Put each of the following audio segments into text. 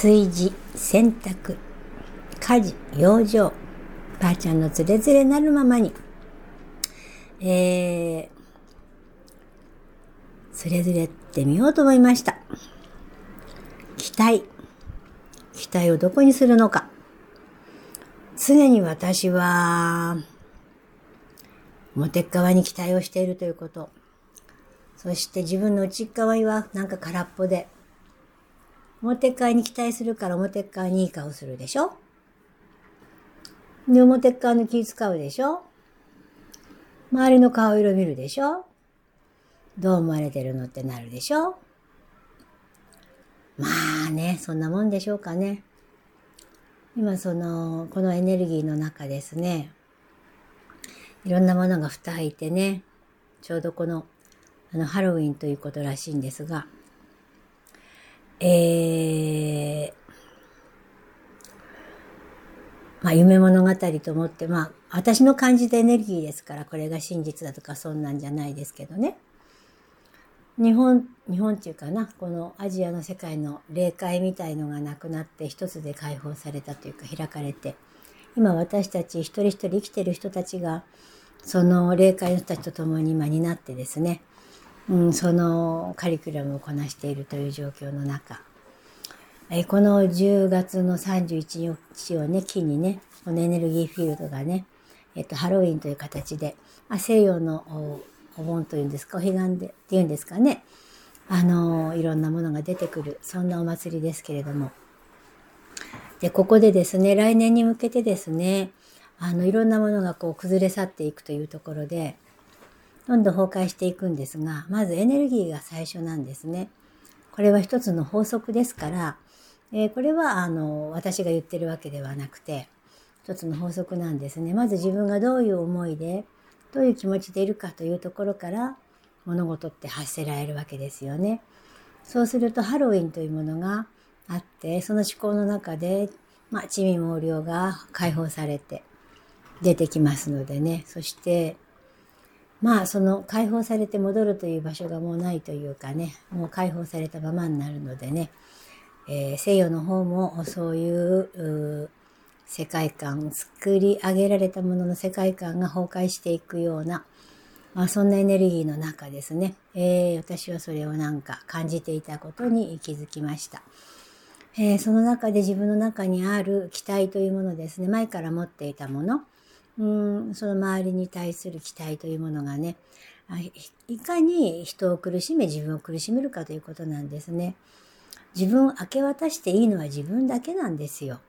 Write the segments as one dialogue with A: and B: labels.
A: 炊事、洗濯、家事、養生、ばあちゃんのつれづれなるままに、えー、つれづれってみようと思いました。期待。期待をどこにするのか。常に私は、表側に期待をしているということ。そして自分の内側はなんか空っぽで、表側に期待するから表側にいい顔するでしょ？で、表側の気使うでしょ？周りの顔色見るでしょ？どう思われてるのってなるでしょ？まあね、そんなもんでしょうかね。今その、このエネルギーの中ですね、いろんなものが蓋開いてね、ちょうどこの、あの、ハロウィンということらしいんですが、えー、まあ、夢物語と思って、まあ、私の感じたエネルギーですから、これが真実だとかそんなんじゃないですけどね。日本、日本っていうかな、このアジアの世界の霊界みたいのがなくなって一つで解放されたというか開かれて、今私たち一人一人生きてる人たちが、その霊界の人たちと共に今になってですね、うん、そのカリキュラムをこなしているという状況の中、えこの10月の31日をね、機にね、このエネルギーフィールドがね、えっと、ハロウィンという形で、あ、西洋のお盆というんですか、お彼岸でっていうんですかね。あの、いろんなものが出てくる、そんなお祭りですけれども。で、ここでですね、来年に向けてですね、あの、いろんなものがこう崩れ去っていくというところで、どんどん崩壊していくんですが、まずエネルギーが最初なんですね。これは一つの法則ですから、えー、これはあの私が言ってるわけではなくて一つの法則なんですね。まず自分がどういう思いでどういう気持ちでいるかというところから物事って発せられるわけですよね。そうするとハロウィンというものがあってその思考の中で、まあ、地味毛量が解放されて出てきますのでねそしてまあその解放されて戻るという場所がもうないというかねもう解放されたままになるのでね、えー、西洋の方もそういう世界観、作り上げられたものの世界観が崩壊していくような、まあ、そんなエネルギーの中ですね、えー、私はそれをなんか感じていたことに気づきました。えー、その中で自分の中にある期待というものですね、前から持っていたもの、うんその周りに対する期待というものがね、いかに人を苦しめ自分を苦しめるかということなんですね。自分を明け渡していいのは自分だけなんですよ。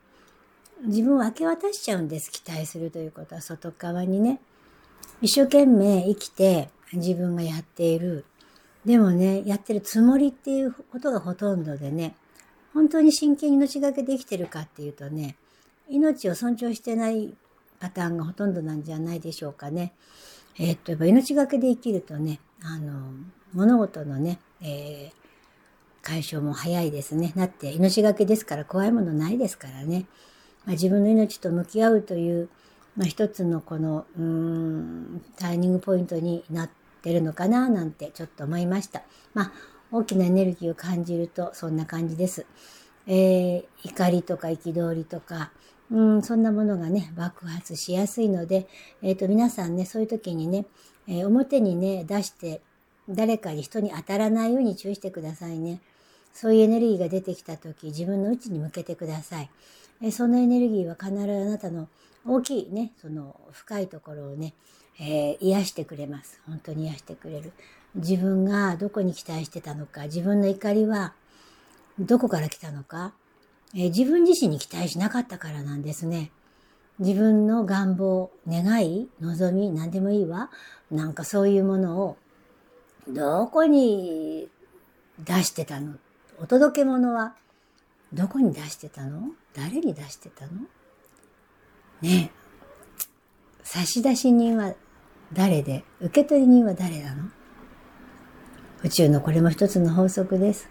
A: 自分を明け渡しちゃうんです。期待するということは外側にね。一生懸命生きて自分がやっている。でもね、やってるつもりっていうことがほとんどでね、本当に真剣に命がけできてるかっていうとね、命を尊重してないパターンがほとんどなんじゃないでしょうかね。えー、っと、やっぱ命がけで生きるとね、あの、物事のね、えー、解消も早いですね。だって命がけですから怖いものないですからね。まあ、自分の命と向き合うという、まあ、一つのこのうんターニングポイントになってるのかななんてちょっと思いました。まあ、大きなエネルギーを感じるとそんな感じです。えー、怒りとか憤りとか、うん、そんなものがね、爆発しやすいので、えっ、ー、と、皆さんね、そういう時にね、えー、表にね、出して、誰かに人に当たらないように注意してくださいね。そういうエネルギーが出てきた時、自分の内に向けてください。えそのエネルギーは必ずあなたの大きいね、その深いところをね、えー、癒してくれます。本当に癒してくれる。自分がどこに期待してたのか、自分の怒りはどこから来たのか、えー、自分自身に期待しなかったからなんですね。自分の願望、願い、望み、何でもいいわ。なんかそういうものをどこに出してたの？お届け物はどこに出してたの？誰に出してたの？ねえ。差出人は誰で、受け取り人は誰なの？宇宙のこれも一つの法則です。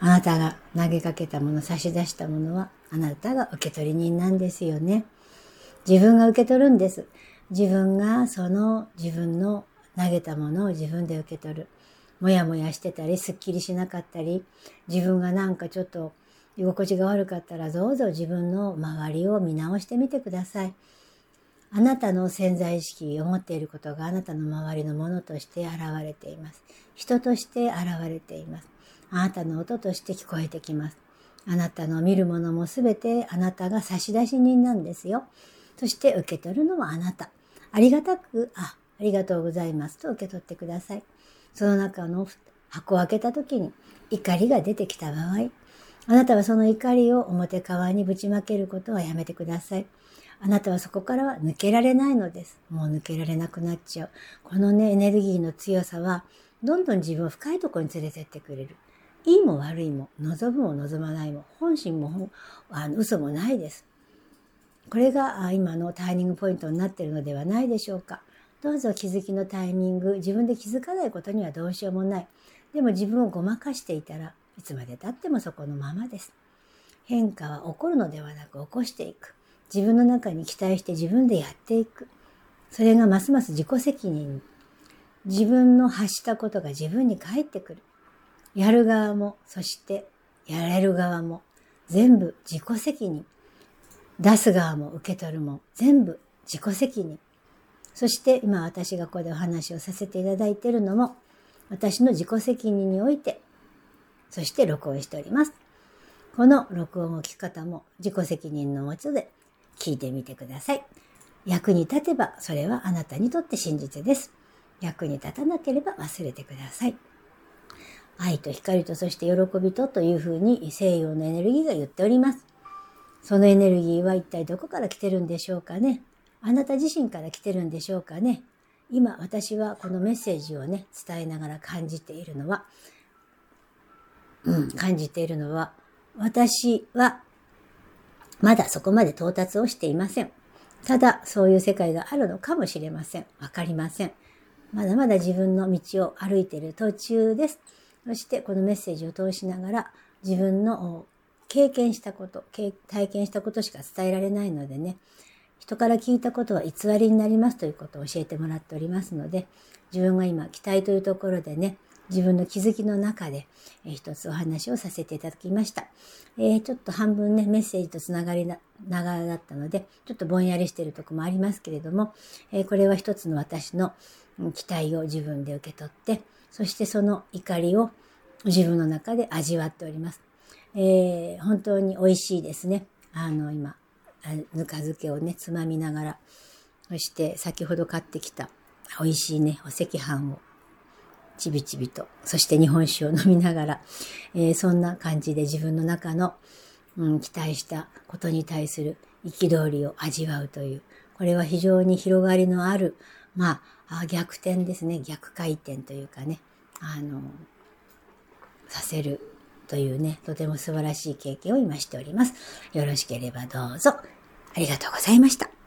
A: あなたが投げかけたもの、差し出したものは、あなたが受け取り人なんですよね。自分が受け取るんです。自分がその自分の投げたものを自分で受け取る。もやもやしてたり、すっきりしなかったり、自分がなんかちょっと居心地が悪かったらどうぞ自分の周りを見直してみてください。あなたの潜在意識を持っていることがあなたの周りのものとして現れています。人として現れています。あなたの音として聞こえてきます。あなたの見るものもすべてあなたが差出人なんですよ。そして受け取るのはあなた。ありがたく、あ、ありがとうございますと受け取ってください。その中の箱を開けた時に怒りが出てきた場合、あなたはその怒りを表側にぶちまけることはやめてください。あなたはそこからは抜けられないのです。もう抜けられなくなっちゃう。このね、エネルギーの強さは、どんどん自分を深いところに連れてってくれる。いいも悪いも、望むも望まないも、本心もあの嘘もないです。これが今のターニングポイントになっているのではないでしょうか。どうぞ気づきのタイミング、自分で気づかないことにはどうしようもない。でも自分をごまかしていたらいつまでたってもそこのままです。変化は起こるのではなく起こしていく。自分の中に期待して自分でやっていく。それがますます自己責任。自分の発したことが自分に返ってくる。やる側も、そしてやれる側も、全部自己責任。出す側も受け取るも、全部自己責任。そして今私がここでお話をさせていただいているのも、私の自己責任において、そして録音しております。この録音を聞く方も自己責任のもとで聞いてみてください。役に立てばそれはあなたにとって真実です。役に立たなければ忘れてください。愛と光とそして喜びとというふうに西洋のエネルギーが言っております。そのエネルギーは一体どこから来てるんでしょうかね？あなた自身から来てるんでしょうかね？今私はこのメッセージをね、伝えながら感じているのは、うん、感じているのは、私はまだそこまで到達をしていません。ただ、そういう世界があるのかもしれません。わかりません。まだまだ自分の道を歩いている途中です。そして、このメッセージを通しながら、自分の経験したこと、体験したことしか伝えられないのでね、人から聞いたことは偽りになりますということを教えてもらっておりますので、自分が今、期待というところでね、自分の気づきの中で、えー、一つお話をさせていただきました。えー、ちょっと半分ね、メッセージとつながりながらだったので、ちょっとぼんやりしているとこもありますけれども、えー、これは一つの私の期待を自分で受け取って、そしてその怒りを自分の中で味わっております。えー、本当に美味しいですね。あの、今、ぬか漬けをね、つまみながら、そして先ほど買ってきた美味しいね、お赤飯をちびちびと、そして日本酒を飲みながら、えー、そんな感じで自分の中の、うん、期待したことに対する憤りを味わうという、これは非常に広がりのある、まあ、逆転ですね。逆回転というかね、あの、させるというね、とても素晴らしい経験を今しております。よろしければどうぞ。ありがとうございました。